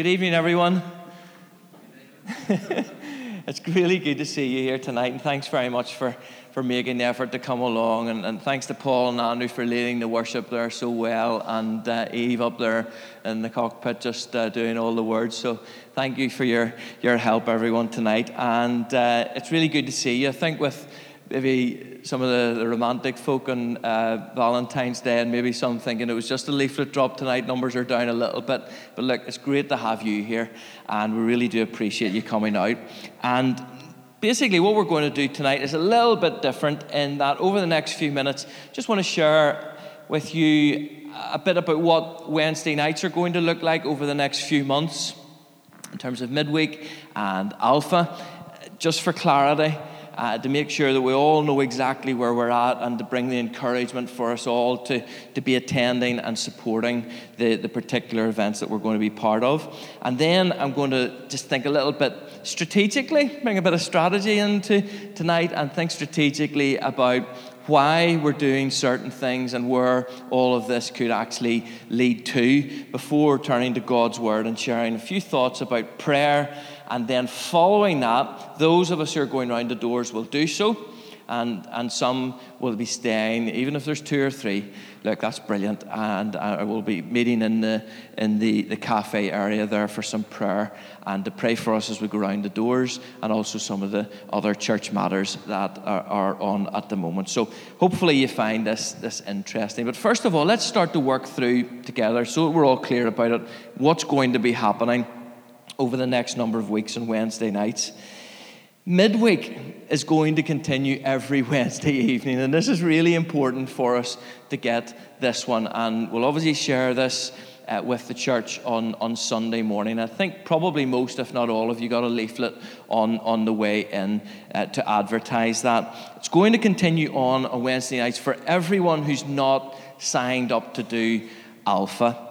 Good evening, everyone. it's really good to see you here tonight, and thanks very much for, for making the effort to come along. And, and thanks to Paul and Andrew for leading the worship there so well, and uh, Eve up there in the cockpit just uh, doing all the words. So thank you for your, your help, everyone, tonight. And uh, it's really good to see you. I think with maybe some of the, the romantic folk on uh, Valentine's Day, and maybe some thinking it was just a leaflet drop tonight. Numbers are down a little bit, but look, it's great to have you here, and we really do appreciate you coming out. And basically, what we're going to do tonight is a little bit different in that over the next few minutes, just want to share with you a bit about what Wednesday nights are going to look like over the next few months in terms of midweek and Alpha. Just for clarity, uh, to make sure that we all know exactly where we're at and to bring the encouragement for us all to, to be attending and supporting the, the particular events that we're going to be part of. And then I'm going to just think a little bit strategically, bring a bit of strategy into tonight and think strategically about why we're doing certain things and where all of this could actually lead to before turning to God's Word and sharing a few thoughts about prayer and then following that, those of us who are going around the doors will do so. And, and some will be staying, even if there's two or three. Look, that's brilliant. And uh, I will be meeting in the, in the, the cafe area there for some prayer and to pray for us as we go around the doors and also some of the other church matters that are, are on at the moment. So hopefully you find this, this interesting. But first of all, let's start to work through together so we're all clear about it, what's going to be happening over the next number of weeks on Wednesday nights. Midweek is going to continue every Wednesday evening, and this is really important for us to get this one. And we'll obviously share this uh, with the church on, on Sunday morning. I think probably most, if not all of you, got a leaflet on, on the way in uh, to advertise that. It's going to continue on on Wednesday nights for everyone who's not signed up to do Alpha.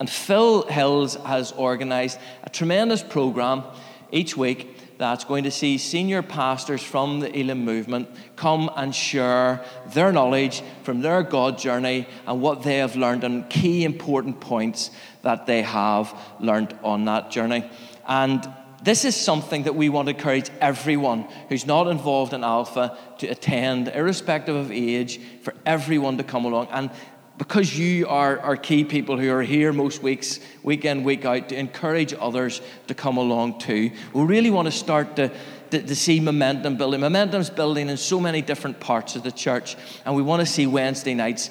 And Phil Hills has organised a tremendous programme each week that's going to see senior pastors from the Elim movement come and share their knowledge from their God journey and what they have learned and key important points that they have learned on that journey. And this is something that we want to encourage everyone who's not involved in Alpha to attend, irrespective of age, for everyone to come along. And because you are our key people who are here most weeks, week in, week out, to encourage others to come along too. We really want to start to, to, to see momentum building. Momentum's building in so many different parts of the church, and we want to see Wednesday nights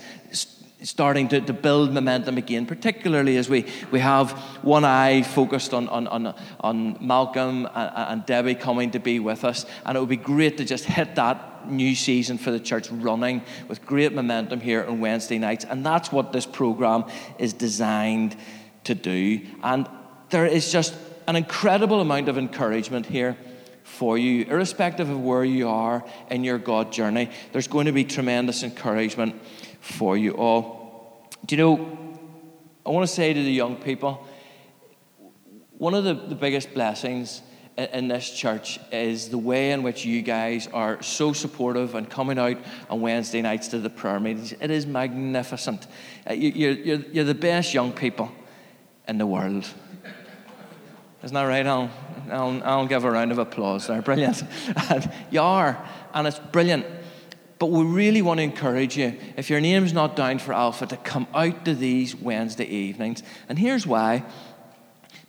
starting to, to build momentum again, particularly as we, we have one eye focused on, on, on, on Malcolm and, and Debbie coming to be with us. And it would be great to just hit that new season for the church running with great momentum here on Wednesday nights. And that's what this program is designed to do. And there is just an incredible amount of encouragement here for you, irrespective of where you are in your God journey. There's going to be tremendous encouragement for you all. Do you know, I want to say to the young people, one of the, the biggest blessings in this church is the way in which you guys are so supportive and coming out on Wednesday nights to the prayer meetings. It is magnificent. Uh, you're, you're, you're the best young people in the world. Isn't that right? I'll, I'll, I'll give a round of applause there. Brilliant. You are, and it's brilliant. But we really want to encourage you, if your name's not down for Alpha, to come out to these Wednesday evenings. And here's why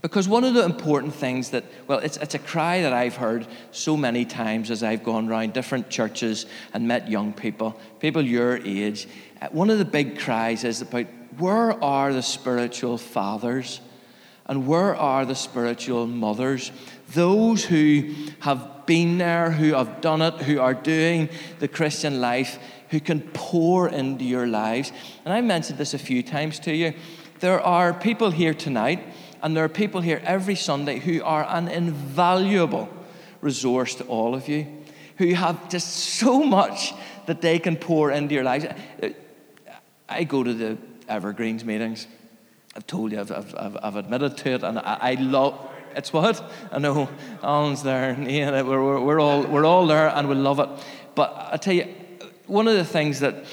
because one of the important things that, well, it's, it's a cry that I've heard so many times as I've gone around different churches and met young people, people your age. Uh, one of the big cries is about where are the spiritual fathers and where are the spiritual mothers? Those who have been there, who have done it, who are doing the Christian life, who can pour into your lives. And I mentioned this a few times to you. There are people here tonight and there are people here every Sunday who are an invaluable resource to all of you, who have just so much that they can pour into your lives. I go to the Evergreens meetings. I've told you, I've, I've, I've admitted to it, and I, I love it's what? I know Alan's there, yeah, we're, we're, we're, all, we're all there and we love it. But I tell you, one of the things that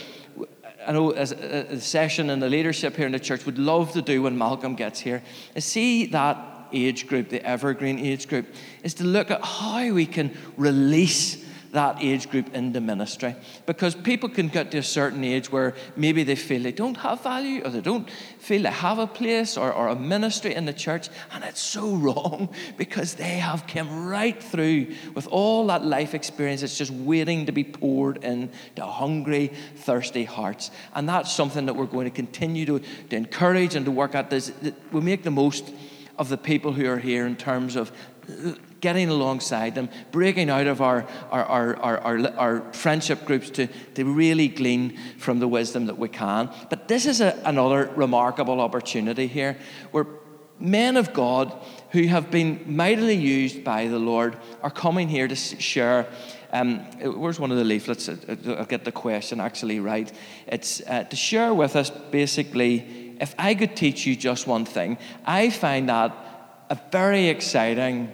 I know as uh, a, session and the leadership here in the church would love to do when Malcolm gets here is see that age group, the evergreen age group, is to look at how we can release that age group into ministry. Because people can get to a certain age where maybe they feel they don't have value or they don't feel they have a place or, or a ministry in the church. And it's so wrong because they have come right through with all that life experience. It's just waiting to be poured in to hungry, thirsty hearts. And that's something that we're going to continue to, to encourage and to work at. This, we make the most of the people who are here in terms of getting alongside them, breaking out of our, our, our, our, our, friendship groups to, to really glean from the wisdom that we can. But this is a, another remarkable opportunity here where men of God who have been mightily used by the Lord are coming here to share. Um, where's one of the leaflets? I'll get the question actually right. It's uh, to share with us basically, if I could teach you just one thing, I find that a very exciting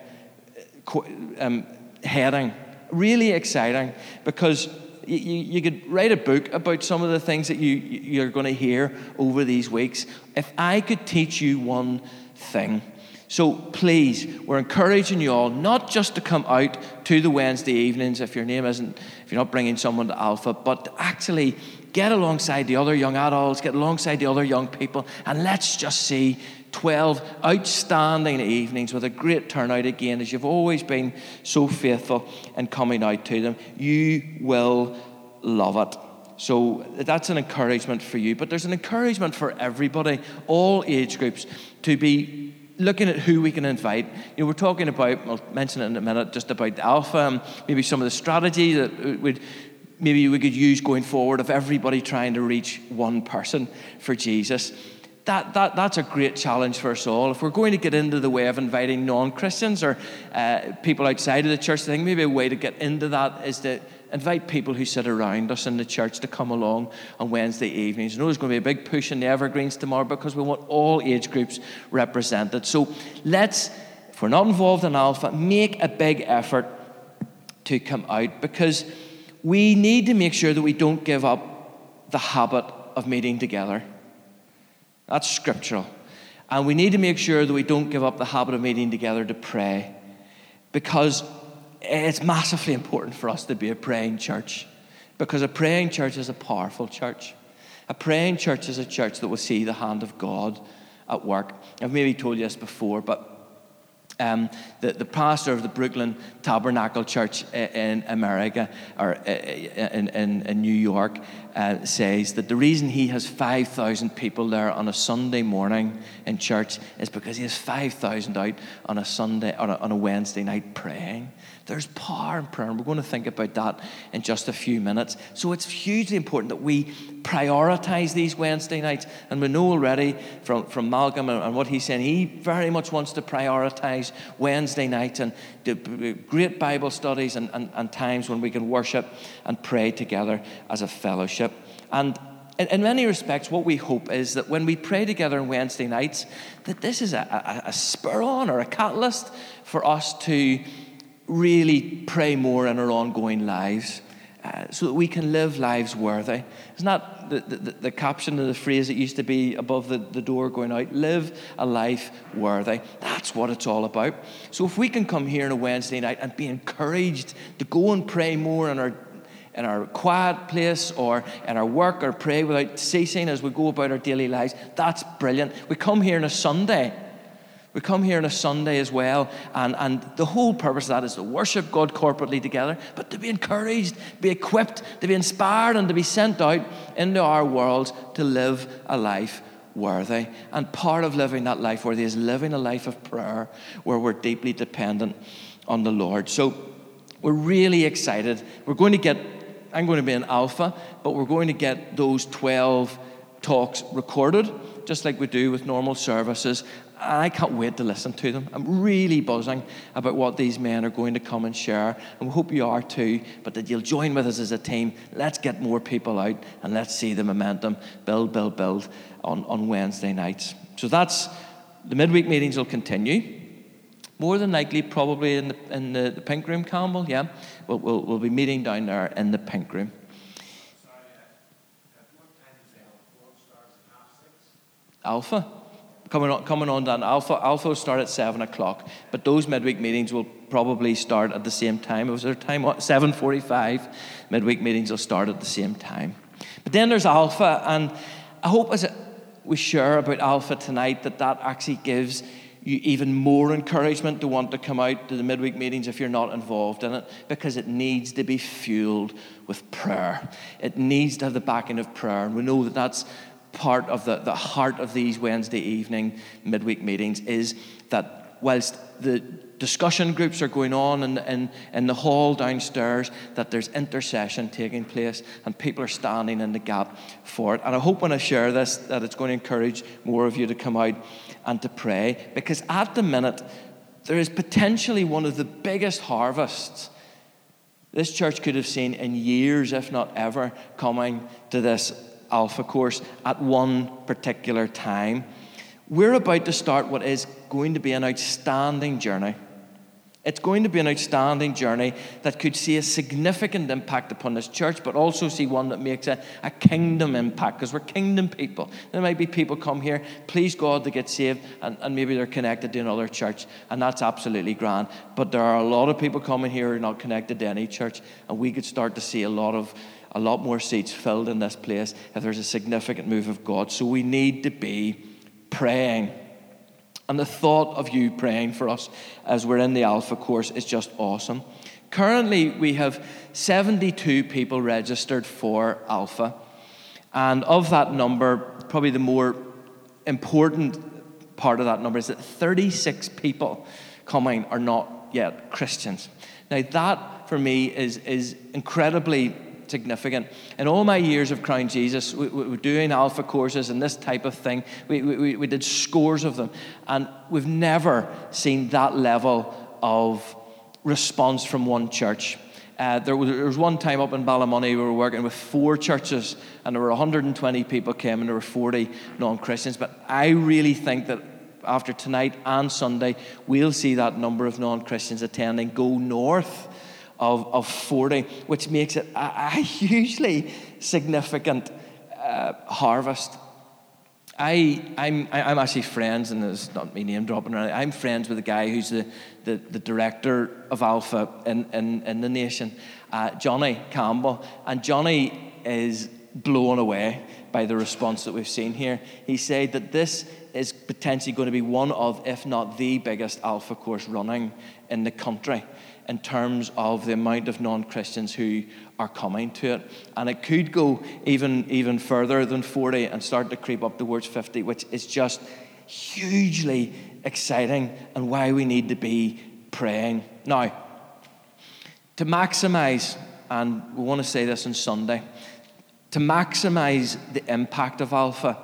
um, heading. Really exciting because you, you, could write a book about some of the things that you, you're going to hear over these weeks. If I could teach you one thing, so please, we're encouraging you all not just to come out to the Wednesday evenings if your name isn't, if you're not bringing someone to Alpha, but to actually get alongside the other young adults, get alongside the other young people, and let's just see 12 outstanding evenings with a great turnout again, as you've always been so faithful in coming out to them. You will love it. So that's an encouragement for you. But there's an encouragement for everybody, all age groups, to be looking at who we can invite. You know, we're talking about, I'll mention it in a minute, just about Alpha, and maybe some of the strategy that uh, would maybe we could use going forward of everybody trying to reach one person for Jesus that, that, that's a great challenge for us all. If we're going to get into the way of inviting non Christians or uh, people outside of the church, I think maybe a way to get into that is to invite people who sit around us in the church to come along on Wednesday evenings. I know there's going to be a big push in the Evergreens tomorrow because we want all age groups represented. So let's, if we're not involved in Alpha, make a big effort to come out because we need to make sure that we don't give up the habit of meeting together. That's scriptural. And we need to make sure that we don't give up the habit of meeting together to pray because it's massively important for us to be a praying church because a praying church is a powerful church. A praying church is a church that will see the hand of God at work. I've maybe told you this before, but um, the, the pastor of the Brooklyn Tabernacle Church in America or in, in, in New York uh, says that the reason he has 5,000 people there on a Sunday morning in church is because he has 5,000 out on a Sunday on a, on a Wednesday night praying. There's power in prayer, and we're going to think about that in just a few minutes. So it's hugely important that we prioritize these Wednesday nights. And we know already from, from Malcolm and, and what he's saying, he very much wants to prioritize Wednesday nights and great Bible studies and, and, and times when we can worship and pray together as a fellowship. And in, in, many respects, what we hope is that when we pray together on Wednesday nights, that this is a, a, a spur on or a catalyst for us to really pray more in our ongoing lives uh, so that we can live lives worthy. Isn't that the, the, the, caption of the phrase that used to be above the, the door going out? Live a life worthy. That's what it's all about. So if we can come here on a Wednesday night and be encouraged to go and pray more in our in our quiet place or in our work or pray without ceasing as we go about our daily lives, that's brilliant. We come here on a Sunday we come here on a Sunday as well, and, and the whole purpose of that is to worship God corporately together, but to be encouraged, be equipped, to be inspired, and to be sent out into our world to live a life worthy. And part of living that life worthy is living a life of prayer where we're deeply dependent on the Lord. So we're really excited. We're going to get, I'm going to be an alpha, but we're going to get those 12 talks recorded, just like we do with normal services. I can't wait to listen to them. I'm really buzzing about what these men are going to come and share. And we hope you are too, but that you'll join with us as a team. Let's get more people out and let's see the momentum build, build, build on, on Wednesday nights. So that's the midweek meetings will continue. More than likely, probably in the, in the, the pink room, Campbell. Yeah, we'll, we'll, we'll be meeting down there in the pink room. Alpha. Coming on, coming on down. Alpha, Alpha will start at 7 o'clock, but those midweek meetings will probably start at the same time. It was their time, 7.45, midweek meetings will start at the same time. But then there's Alpha, and I hope as we share about Alpha tonight that that actually gives you even more encouragement to want to come out to the midweek meetings if you're not involved in it, because it needs to be fueled with prayer. It needs to have the backing of prayer. And we know that that's part of the, the heart of these Wednesday evening midweek meetings is that whilst the discussion groups are going on in, in, in the hall downstairs, that there's intercession taking place and people are standing in the gap for it. And I hope when I share this that it's going to encourage more of you to come out and to pray because at the minute, there is potentially one of the biggest harvests this church could have seen in years, if not ever, coming to this Alpha course at one particular time. We're about to start what is going to be an outstanding journey. It's going to be an outstanding journey that could see a significant impact upon this church, but also see one that makes a, a kingdom impact because we're kingdom people. There might be people come here, please God, to get saved, and, and maybe they're connected to another church, and that's absolutely grand. But there are a lot of people coming here who are not connected to any church, and we could start to see a lot of a lot more seats filled in this place if there's a significant move of God. So we need to be praying. And the thought of you praying for us as we're in the Alpha course is just awesome. Currently, we have 72 people registered for Alpha. And of that number, probably the more important part of that number is that 36 people coming are not yet Christians. Now, that for me is, is incredibly significant. In all my years of Crown Jesus, we, we were doing alpha courses and this type of thing. We, we, we did scores of them. And we've never seen that level of response from one church. Uh, there, was, there, was, one time up in Ballymoney, we were working with four churches, and there were 120 people came, and there were 40 non Christians. But I really think that after tonight and Sunday, we'll see that number of non Christians attending go north of, of 40, which makes it a, a hugely significant uh, harvest. I, I'm, I'm actually friends, and it's not me name dropping I'm friends with a guy who's the, the, the director of Alpha in, in, in the nation, uh, Johnny Campbell. And Johnny is blown away by the response that we've seen here. He said that this is potentially going to be one of, if not the biggest Alpha course running in the country in terms of the amount of non Christians who are coming to it. And it could go even, even further than 40 and start to creep up towards 50, which is just hugely exciting and why we need to be praying. Now, to maximize, and we want to say this on Sunday, to maximize the impact of Alpha,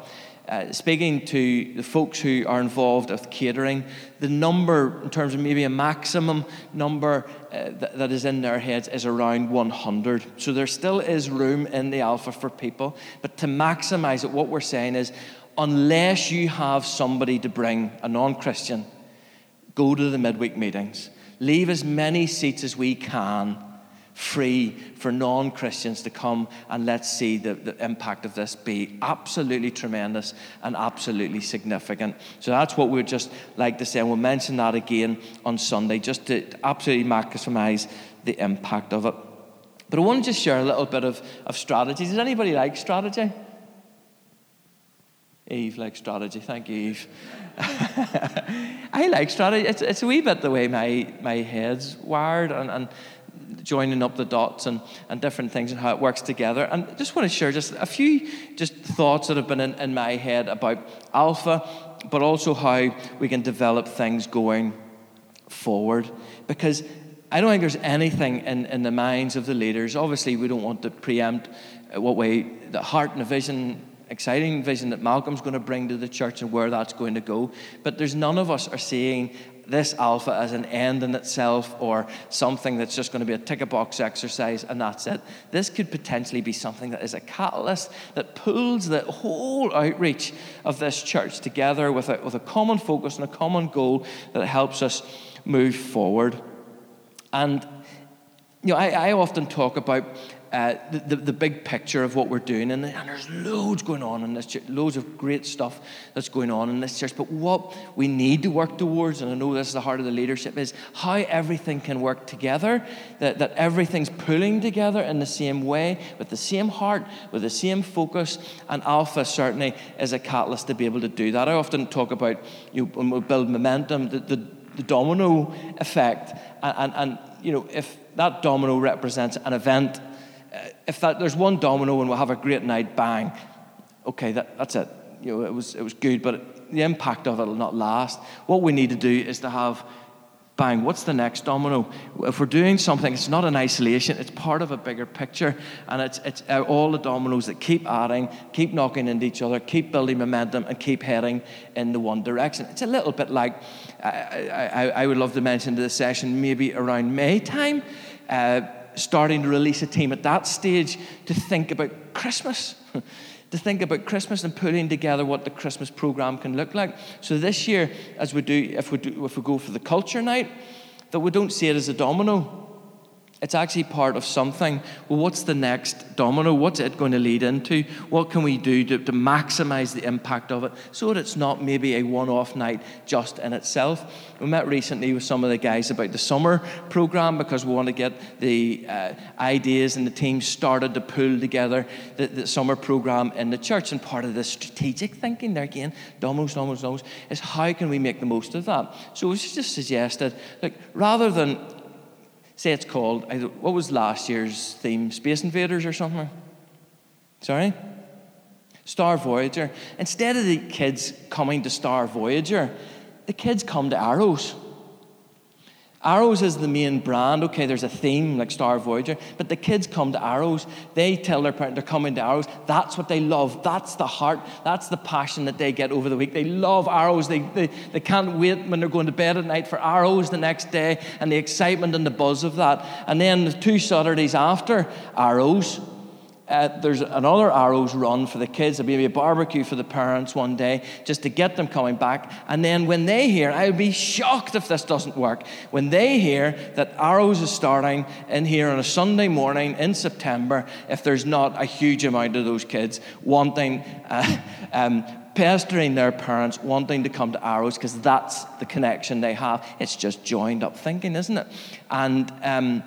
uh, speaking to the folks who are involved with catering, the number, in terms of maybe a maximum number uh, that, is in their heads, is around 100. So there still is room in the Alpha for people. But to maximize it, what we're saying is unless you have somebody to bring, a non Christian, go to the midweek meetings. Leave as many seats as we can free for non Christians to come and let's see the, the impact of this be absolutely tremendous and absolutely significant. So that's what we'd just like to say. And we'll mention that again on Sunday just to absolutely maximize the impact of it. But I want to just share a little bit of, of strategy. Does anybody like strategy? Eve likes strategy. Thank you, Eve. I like strategy. It's, it's a wee bit the way my, my head's wired. And, and joining up the dots and, and different things and how it works together. And just want to share just a few just thoughts that have been in, in my head about Alpha, but also how we can develop things going forward. Because I don't think there's anything in, in the minds of the leaders. Obviously, we don't want to preempt uh, what way the heart and the vision exciting vision that Malcolm's going to bring to the church and where that's going to go. But there's none of us are seeing this alpha as an end in itself or something that's just going to be a tick a box exercise and that's it. This could potentially be something that is a catalyst that pulls the whole outreach of this church together with a, with a common focus and a common goal that helps us move forward. And you know, I, I often talk about uh, the, the, the, big picture of what we're doing. And, and, there's loads going on in this church, loads of great stuff that's going on in this church. But what we need to work towards, and I know this is the heart of the leadership, is how everything can work together, that, that everything's pulling together in the same way, with the same heart, with the same focus. And Alpha certainly is a catalyst to be able to do that. I often talk about you know, when we build momentum, the, the, the domino effect. And, and, and, you know, if that domino represents an event if that, there's one domino and we'll have a great night, bang, okay, that, that's it. You know, it was, it was good, but the impact of it will not last. What we need to do is to have, bang, what's the next domino? If we're doing something, it's not an isolation, it's part of a bigger picture, and it's, it's uh, all the dominoes that keep adding, keep knocking into each other, keep building momentum, and keep heading in the one direction. It's a little bit like, I, I, I would love to mention to the session maybe around May time. Uh, starting to release a team at that stage to think about Christmas, to think about Christmas and putting together what the Christmas program can look like. So this year, as we do, if we do, if we go for the culture night, that we don't see it as a domino it's actually part of something. Well, what's the next domino? What's it going to lead into? What can we do to, to maximize the impact of it so that it's not maybe a one off night just in itself? We met recently with some of the guys about the summer program because we want to get the uh, ideas and the teams started to pull together the, the, summer program in the church. And part of the strategic thinking there again, dominoes, dominoes, dominoes, is how can we make the most of that? So was just suggested, like, rather than say it's called, what was last year's theme? Space Invaders or something? Sorry? Star Voyager. Instead of the kids coming to Star Voyager, the kids come to Arrows. Arrows is the main brand. Okay, there's a theme like Star Voyager, but the kids come to Arrows. They tell their parents they're coming to Arrows. That's what they love. That's the heart. That's the passion that they get over the week. They love Arrows. They, they, they can't wait when they're going to bed at night for Arrows the next day and the excitement and the buzz of that. And then the two Saturdays after Arrows, uh, there's another arrows run for the kids. There'll be a barbecue for the parents one day just to get them coming back. And then when they hear, I would be shocked if this doesn't work. When they hear that Arrows is starting in here on a Sunday morning in September, if there's not a huge amount of those kids wanting, uh, um, pestering their parents, wanting to come to Arrows because that's the connection they have. It's just joined up thinking, isn't it? And um,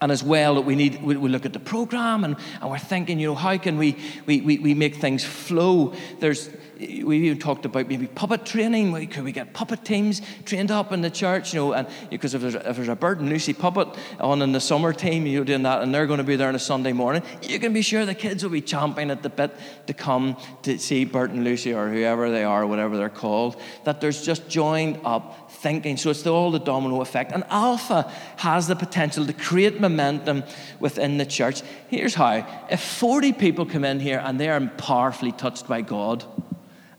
and as well, that we need we, we look at the program and, and we're thinking, you know, how can we, we, we, we make things flow? There's we even talked about maybe puppet training. Could we get puppet teams trained up in the church? You know, and because if there's, if there's a Bert and Lucy puppet on in the summer team, you're doing that, and they're going to be there on a Sunday morning, you can be sure the kids will be chomping at the bit to come to see Bert and Lucy or whoever they are, whatever they're called. That there's just joined up thinking. So it's the, all the domino effect. And Alpha has the potential to create momentum within the church. Here's how: if 40 people come in here and they are powerfully touched by God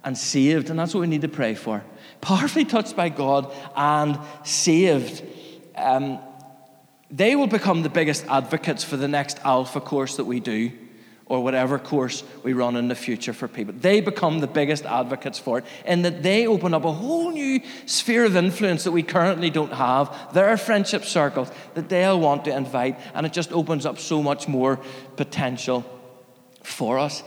and saved. And that's what we need to pray for. Powerfully touched by God and saved. Um, they will become the biggest advocates for the next Alpha course that we do or whatever course we run in the future for people. They become the biggest advocates for it and that they open up a whole new sphere of influence that we currently don't have, their friendship circles that they'll want to invite, and it just opens up so much more potential for us.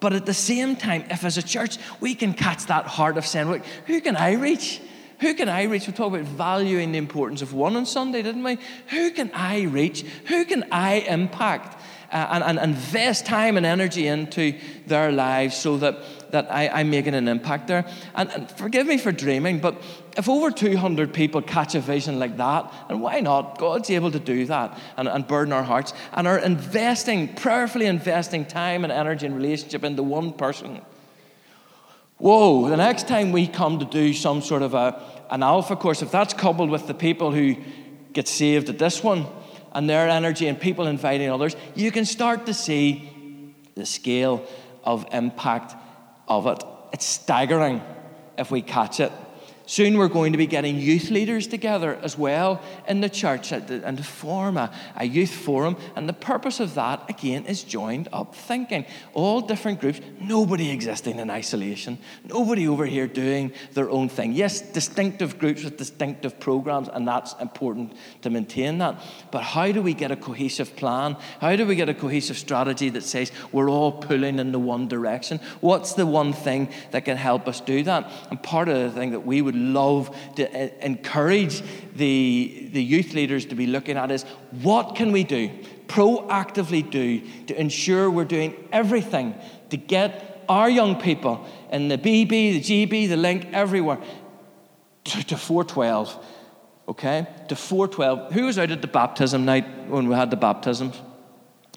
But at the same time, if as a church we can catch that heart of saying, who can I reach? Who can I reach? We talked about valuing the importance of one on Sunday, didn't we? Who can I reach? Who can I impact? Uh, and, and invest time and energy into their lives so that, that I, I'm making an impact there. And, and forgive me for dreaming, but if over 200 people catch a vision like that, and why not? God's able to do that and, and burden our hearts and are investing, prayerfully investing time and energy and relationship into one person. Whoa, the next time we come to do some sort of a, an alpha course, if that's coupled with the people who get saved at this one, and their energy and people inviting others, you can start to see the scale of impact of it. It's staggering if we catch it. Soon we're going to be getting youth leaders together as well in the church and to form a, a youth forum. And the purpose of that, again, is joined up thinking. All different groups, nobody existing in isolation, nobody over here doing their own thing. Yes, distinctive groups with distinctive programs, and that's important to maintain that. But how do we get a cohesive plan? How do we get a cohesive strategy that says we're all pulling in the one direction? What's the one thing that can help us do that? And part of the thing that we would would love to uh, encourage the, the youth leaders to be looking at is what can we do, proactively do, to ensure we're doing everything to get our young people in the BB, the GB, the link, everywhere to, to 412. Okay? To 412. Who was out at the baptism night when we had the baptisms?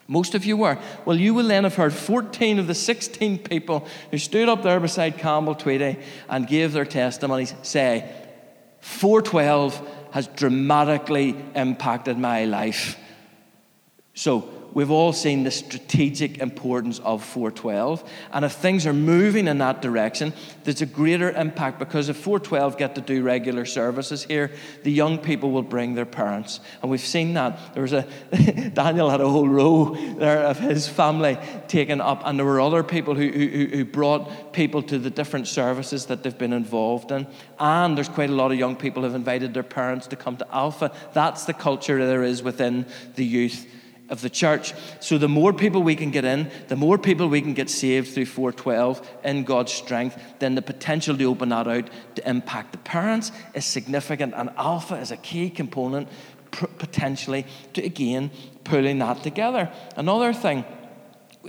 Most of you were. Well, you will then have heard 14 of the 16 people who stood up there beside Campbell Tweedy and gave their testimonies say, 412 has dramatically impacted my life. So, we've all seen the strategic importance of 412. And if things are moving in that direction, there's a greater impact because if 412 get to do regular services here, the young people will bring their parents. And we've seen that. There was a, Daniel had a whole row there of his family taken up, and there were other people who, who, who brought people to the different services that they've been involved in. And there's quite a lot of young people who have invited their parents to come to Alpha. That's the culture there is within the youth of the church. So the more people we can get in, the more people we can get saved through 412 in God's strength, then the potential to open that out to impact the parents is significant. And Alpha is a key component potentially to again pulling that together. Another thing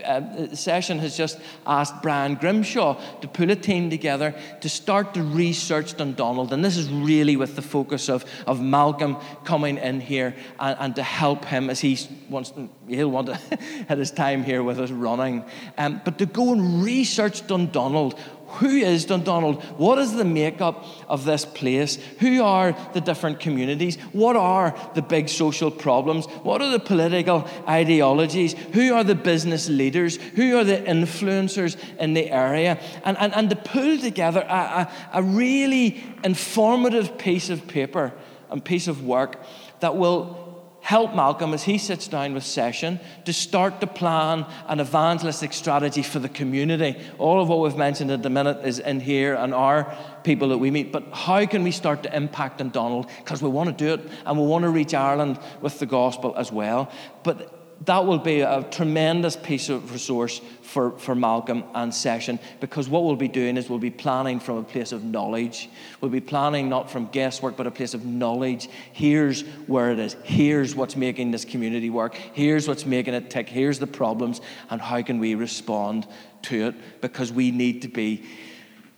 uh, session has just asked Brian Grimshaw to pull a team together to start to research Dundonald. And this is really with the focus of, of Malcolm coming in here and, and to help him as he wants he'll want to hit his time here with us running. Um, but to go and research Dundonald who is Dundonald? What is the makeup of this place? Who are the different communities? What are the big social problems? What are the political ideologies? Who are the business leaders? Who are the influencers in the area? And, and, and to pull together a, a, a really informative piece of paper and piece of work that will help Malcolm as he sits down with Session to start to plan an evangelistic strategy for the community. All of what we've mentioned at the minute is in here and our people that we meet. But how can we start to impact Dundonald? Because we want to do it and we want to reach Ireland with the gospel as well. But that will be a tremendous piece of resource for, for Malcolm and Session because what we'll be doing is we'll be planning from a place of knowledge. We'll be planning not from guesswork, but a place of knowledge. Here's where it is. Here's what's making this community work. Here's what's making it tick. Here's the problems, and how can we respond to it because we need to be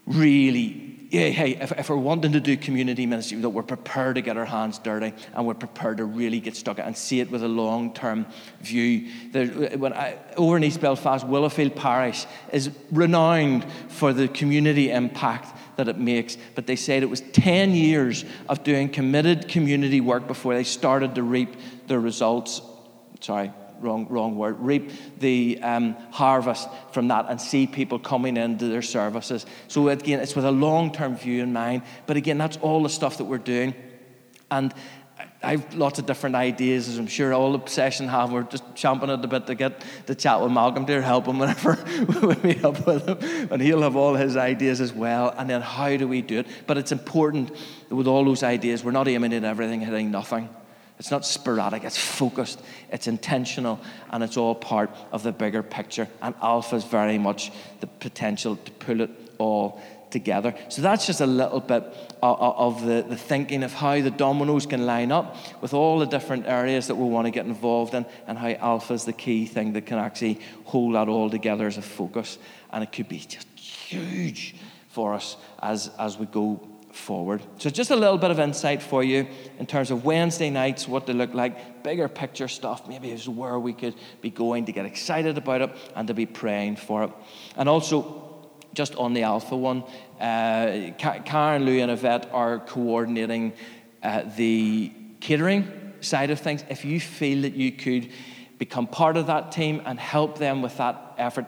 really yeah, hey, if, if, we're wanting to do community ministry, that we're prepared to get our hands dirty and we're prepared to really get stuck and see it with a long term view. There, when I, over in East Belfast, Willowfield Parish is renowned for the community impact that it makes. But they said it was 10 years of doing committed community work before they started to reap the results. Sorry, wrong, wrong word, reap the um, harvest from that and see people coming into their services. So, again, it's with a long term view in mind. But again, that's all the stuff that we're doing. And I have lots of different ideas, as I'm sure all the session have. We're just champing at the bit to get to chat with Malcolm to help him whenever we meet up with him. And he'll have all his ideas as well. And then how do we do it? But it's important that with all those ideas, we're not aiming at everything, hitting nothing. It's not sporadic, it's focused, it's intentional, and it's all part of the bigger picture. And Alpha is very much the potential to pull it all together. So that's just a little bit of the, thinking of how the dominoes can line up with all the different areas that we want to get involved in, and how Alpha is the key thing that can actually hold that all together as a focus. And it could be just huge for us as, as we go forward. So, just a little bit of insight for you in terms of Wednesday nights, what they look like, bigger picture stuff, maybe is where we could be going to get excited about it and to be praying for it. And also, just on the Alpha one, uh, Karen, Lou, and Yvette are coordinating uh, the catering side of things. If you feel that you could become part of that team and help them with that effort,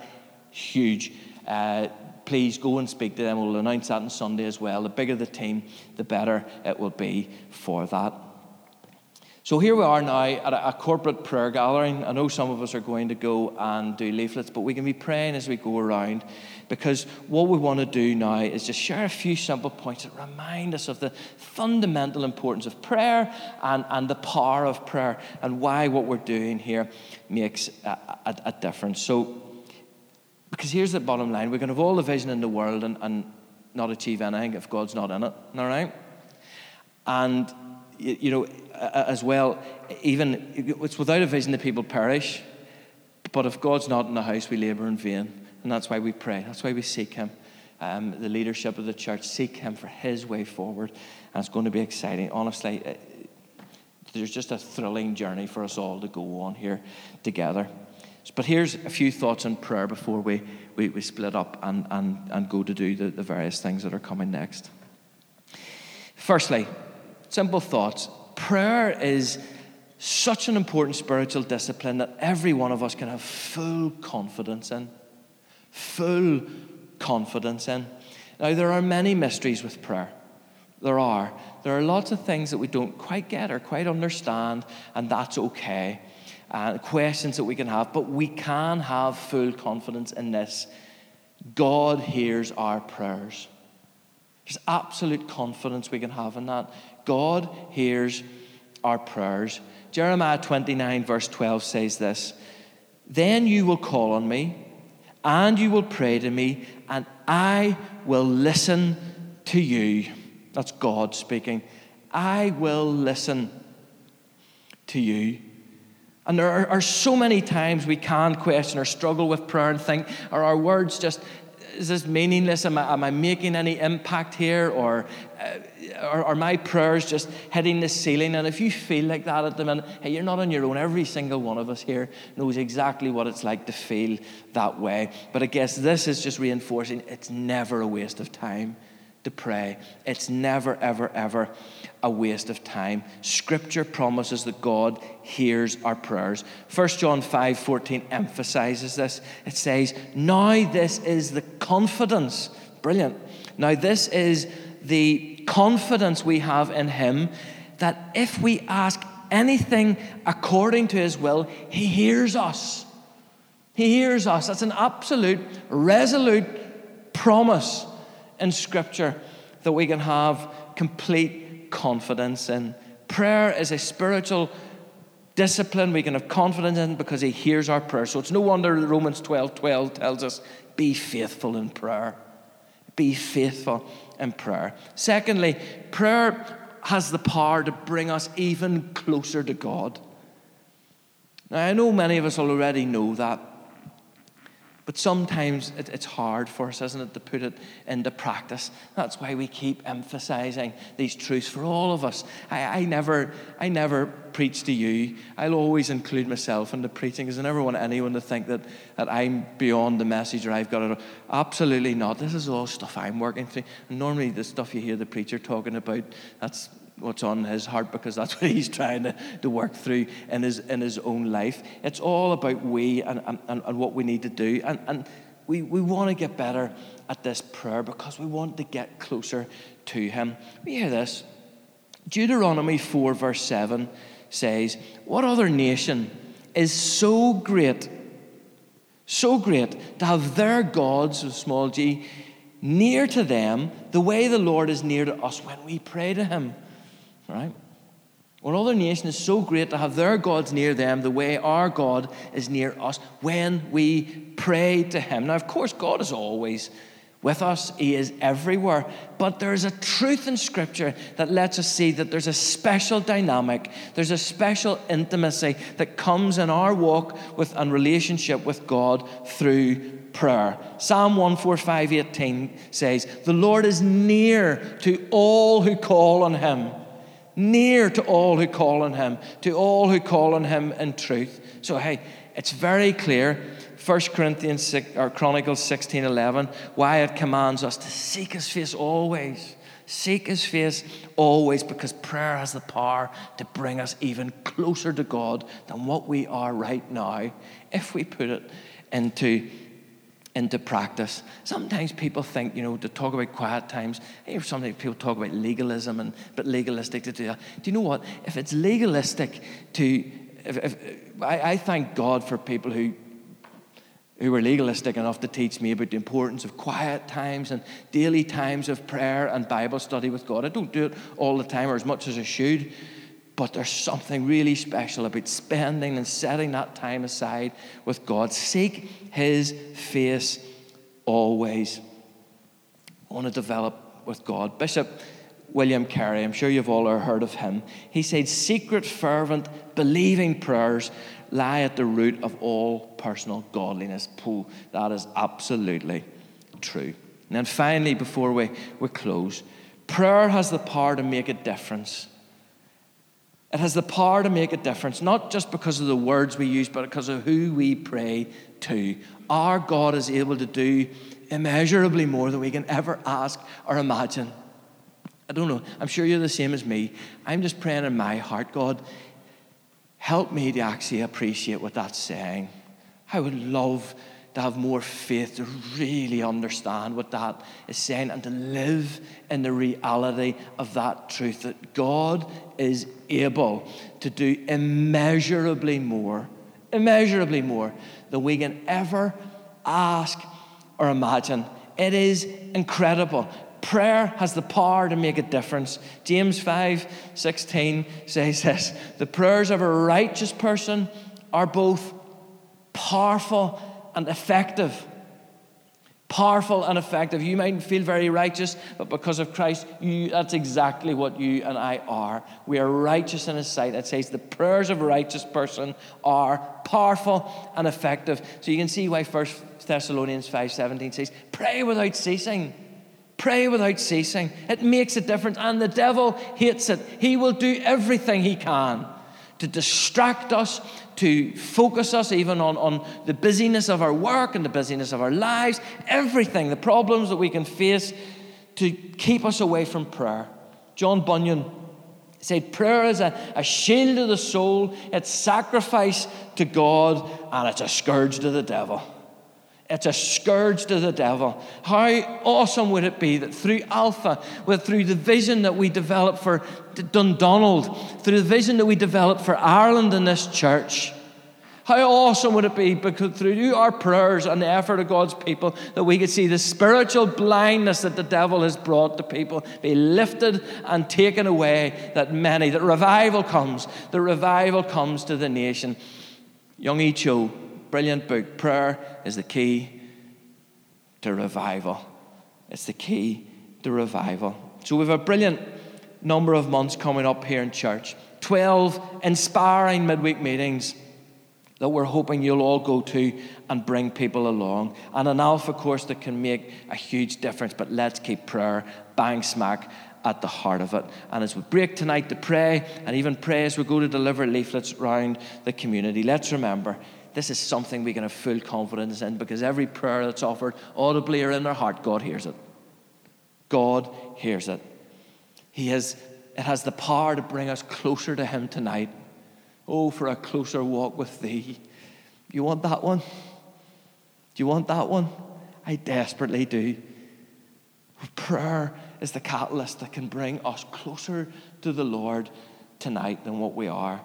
huge. Uh, please go and speak to them. We'll announce that on Sunday as well. The bigger the team, the better it will be for that. So here we are now at a, corporate prayer gathering. I know some of us are going to go and do leaflets, but we can be praying as we go around because what we want to do now is just share a few simple points that remind us of the fundamental importance of prayer and, and the power of prayer and why what we're doing here makes a, a, a difference. So, because here's the bottom line we can have all the vision in the world and, and not achieve anything if God's not in it, all right? And you know, as well, even it's without a vision the people perish. But if God's not in the house, we labor in vain. And that's why we pray. That's why we seek Him. Um, the leadership of the church seek Him for His way forward. And it's going to be exciting. Honestly, uh, there's just a thrilling journey for us all to go on here together. But here's a few thoughts on prayer before we, we, we split up and, and, and go to do the, the various things that are coming next. Firstly, Simple thoughts. Prayer is such an important spiritual discipline that every one of us can have full confidence in. Full confidence in. Now, there are many mysteries with prayer. There are. There are lots of things that we don't quite get or quite understand, and that's okay. Uh, questions that we can have, but we can have full confidence in this. God hears our prayers. There's absolute confidence we can have in that. God hears our prayers. Jeremiah 29, verse 12 says this Then you will call on me, and you will pray to me, and I will listen to you. That's God speaking. I will listen to you. And there are, are, so many times we can question or struggle with prayer and think, are our words just is this meaningless? Am I, am I making any impact here? Or uh, are, are, my prayers just hitting the ceiling? And if you feel like that at the minute, hey, you're not on your own. Every single one of us here knows exactly what it's like to feel that way. But I guess this is just reinforcing it's never a waste of time to pray. It's never, ever, ever a waste of time. Scripture promises that God hears our prayers. 1 John 5 14 emphasizes this. It says, Now this is the confidence. Brilliant. Now, this is the confidence we have in Him that if we ask anything according to His will, He hears us. He hears us. That's an absolute, resolute promise in Scripture that we can have complete confidence in. Prayer is a spiritual discipline we can have confidence in because He hears our prayer. So it's no wonder Romans 12 12 tells us, be faithful in prayer. Be faithful in prayer. Secondly, prayer has the power to bring us even closer to God. Now, I know many of us already know that. But sometimes it, it's hard for us, isn't it, to put it into practice. That's why we keep emphasizing these truths for all of us. I, I, never, I never preach to you. I'll always include myself in the preaching because I never want anyone to think that, that I'm beyond the message or I've got it. Absolutely not. This is all stuff I'm working through. And normally, the stuff you hear the preacher talking about, that's what's on his heart because that's what he's trying to, to work through in his, in his own life. It's all about we and, and, and what we need to do. And, and we, we want to get better at this prayer because we want to get closer to him. We hear this. Deuteronomy 4, verse 7 says, What other nation is so great, so great to have their gods, small g, near to them the way the Lord is near to us when we pray to him? Right? What other nation is so great to have their gods near them the way our God is near us when we pray to Him. Now, of course, God is always with us, He is everywhere. But there's a truth in Scripture that lets us see that there's a special dynamic, there's a special intimacy that comes in our walk with and relationship with God through prayer. Psalm 145 18 says, The Lord is near to all who call on Him near to all who call on him, to all who call on him in truth. So, hey, it's very clear. 1 Corinthians 6, or Chronicles 16 11, why it commands us to seek his face always. Seek his face always because prayer has the power to bring us even closer to God than what we are right now if we put it into into practice. Sometimes people think, you know, to talk about quiet times, eh, sometimes people talk about legalism and but legalistic to do that. Do you know what? If it's legalistic to, if, if, I, I thank God for people who who were legalistic enough to teach me about the importance of quiet times and daily times of prayer and Bible study with God. I don't do it all the time or as much as I should, but there's something really special about spending and setting that time aside with God. Seek His face always. I want to develop with God. Bishop William Carey, I'm sure you've all heard of him. He said, Secret, fervent, believing prayers lie at the root of all personal godliness. Paul, that is absolutely true. And then finally, before we, we close, prayer has the power to make a difference. It has the power to make a difference, not just because of the words we use, but because of who we pray to. Our God is able to do immeasurably more than we can ever ask or imagine. I don't know. I'm sure you're the same as me. I'm just praying in my heart, God, help me to actually appreciate what that's saying. I would love to have more faith to really understand what that is saying and to live in the reality of that truth that God is able to do immeasurably more, immeasurably more than we can ever ask or imagine. It is incredible. Prayer has the power to make a difference. James 5 16 says this The prayers of a righteous person are both powerful and effective. Powerful and effective. You might feel very righteous, but because of Christ, you, that's exactly what you and I are. We are righteous in His sight. It says the prayers of a righteous person are powerful and effective. So you can see why First Thessalonians 5:17 says, "Pray without ceasing." Pray without ceasing. It makes a difference, and the devil hates it. He will do everything he can to distract us, to focus us even on, on the busyness of our work and the busyness of our lives, everything, the problems that we can face to keep us away from prayer. John Bunyan said, Prayer is a, a shield of the soul, it's sacrifice to God, and it's a scourge to the devil. It's a scourge to the devil. How awesome would it be that through Alpha, through the vision that we develop for Dundonald, through the vision that we develop for Ireland in this church, how awesome would it be because through our prayers and the effort of God's people that we could see the spiritual blindness that the devil has brought to people be lifted and taken away, that many, that revival comes, the revival comes to the nation. Young Cho brilliant book. Prayer is the key to revival. It's the key to revival. So we have a brilliant number of months coming up here in church. 12 inspiring midweek meetings that we're hoping you'll all go to and bring people along. And an alpha course that can make a huge difference. But let's keep prayer bang smack at the heart of it. And as we break tonight to pray, and even pray as we go to deliver leaflets around the community, let's remember this is something we can have full confidence in because every prayer that's offered audibly or in our heart, God hears it. God hears it. He has, it has the power to bring us closer to Him tonight. Oh, for a closer walk with Thee. You want that one? Do you want that one? I desperately do. Prayer is the catalyst that can bring us closer to the Lord tonight than what we are.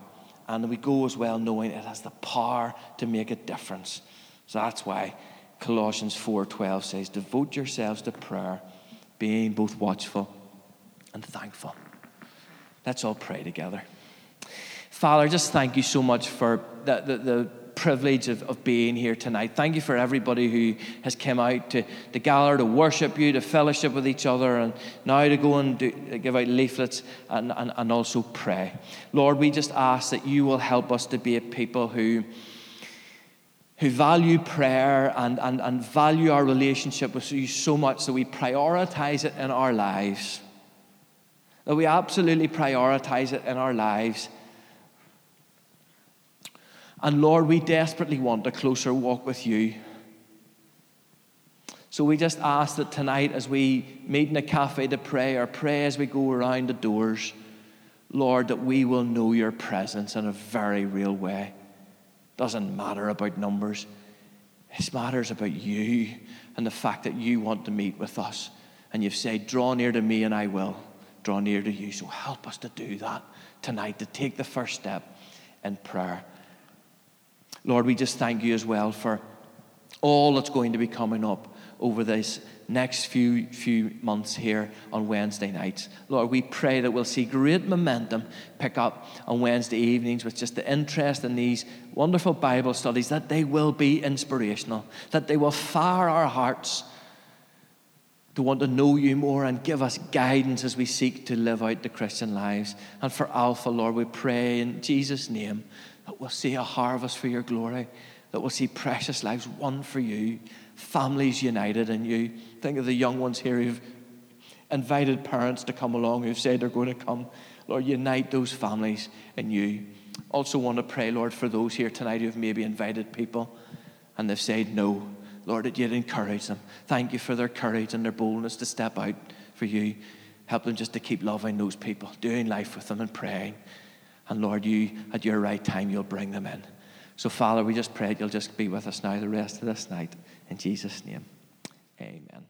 And we go as well knowing it has the power to make a difference. So that's why Colossians 4:12 says, "Devote yourselves to prayer, being both watchful and thankful." Let's all pray together. Father, just thank you so much for the, the, the privilege of, of being here tonight. Thank you for everybody who has come out to, to gather, to worship you, to fellowship with each other, and now to go and do, give out leaflets and, and, and also pray. Lord, we just ask that you will help us to be a people who who value prayer and, and, and value our relationship with you so much that we prioritize it in our lives. That we absolutely prioritize it in our lives. And Lord, we desperately want a closer walk with you. So we just ask that tonight, as we meet in a cafe to pray or pray as we go around the doors, Lord, that we will know your presence in a very real way. Doesn't matter about numbers. This matters about you and the fact that you want to meet with us. And you've said, Draw near to me and I will draw near to you. So help us to do that tonight, to take the first step in prayer. Lord, we just thank you as well for all that's going to be coming up over this next few few months here on Wednesday nights. Lord, we pray that we'll see great momentum pick up on Wednesday evenings with just the interest in these wonderful Bible studies, that they will be inspirational, that they will fire our hearts to want to know you more and give us guidance as we seek to live out the Christian lives. And for Alpha, Lord, we pray in Jesus' name that we'll see a harvest for your glory, that we'll see precious lives won for you, families united in you. Think of the young ones here who've invited parents to come along, who've said they're going to come. Lord, unite those families in you. Also, want to pray, Lord, for those here tonight who've maybe invited people and they've said no. Lord, that you'd encourage them. Thank you for their courage and their boldness to step out for you. Help them just to keep loving those people, doing life with them and praying. And Lord, you, at your right time, you'll bring them in. So, Father, we just pray you'll just be with us now the rest of this night. In Jesus' name, amen.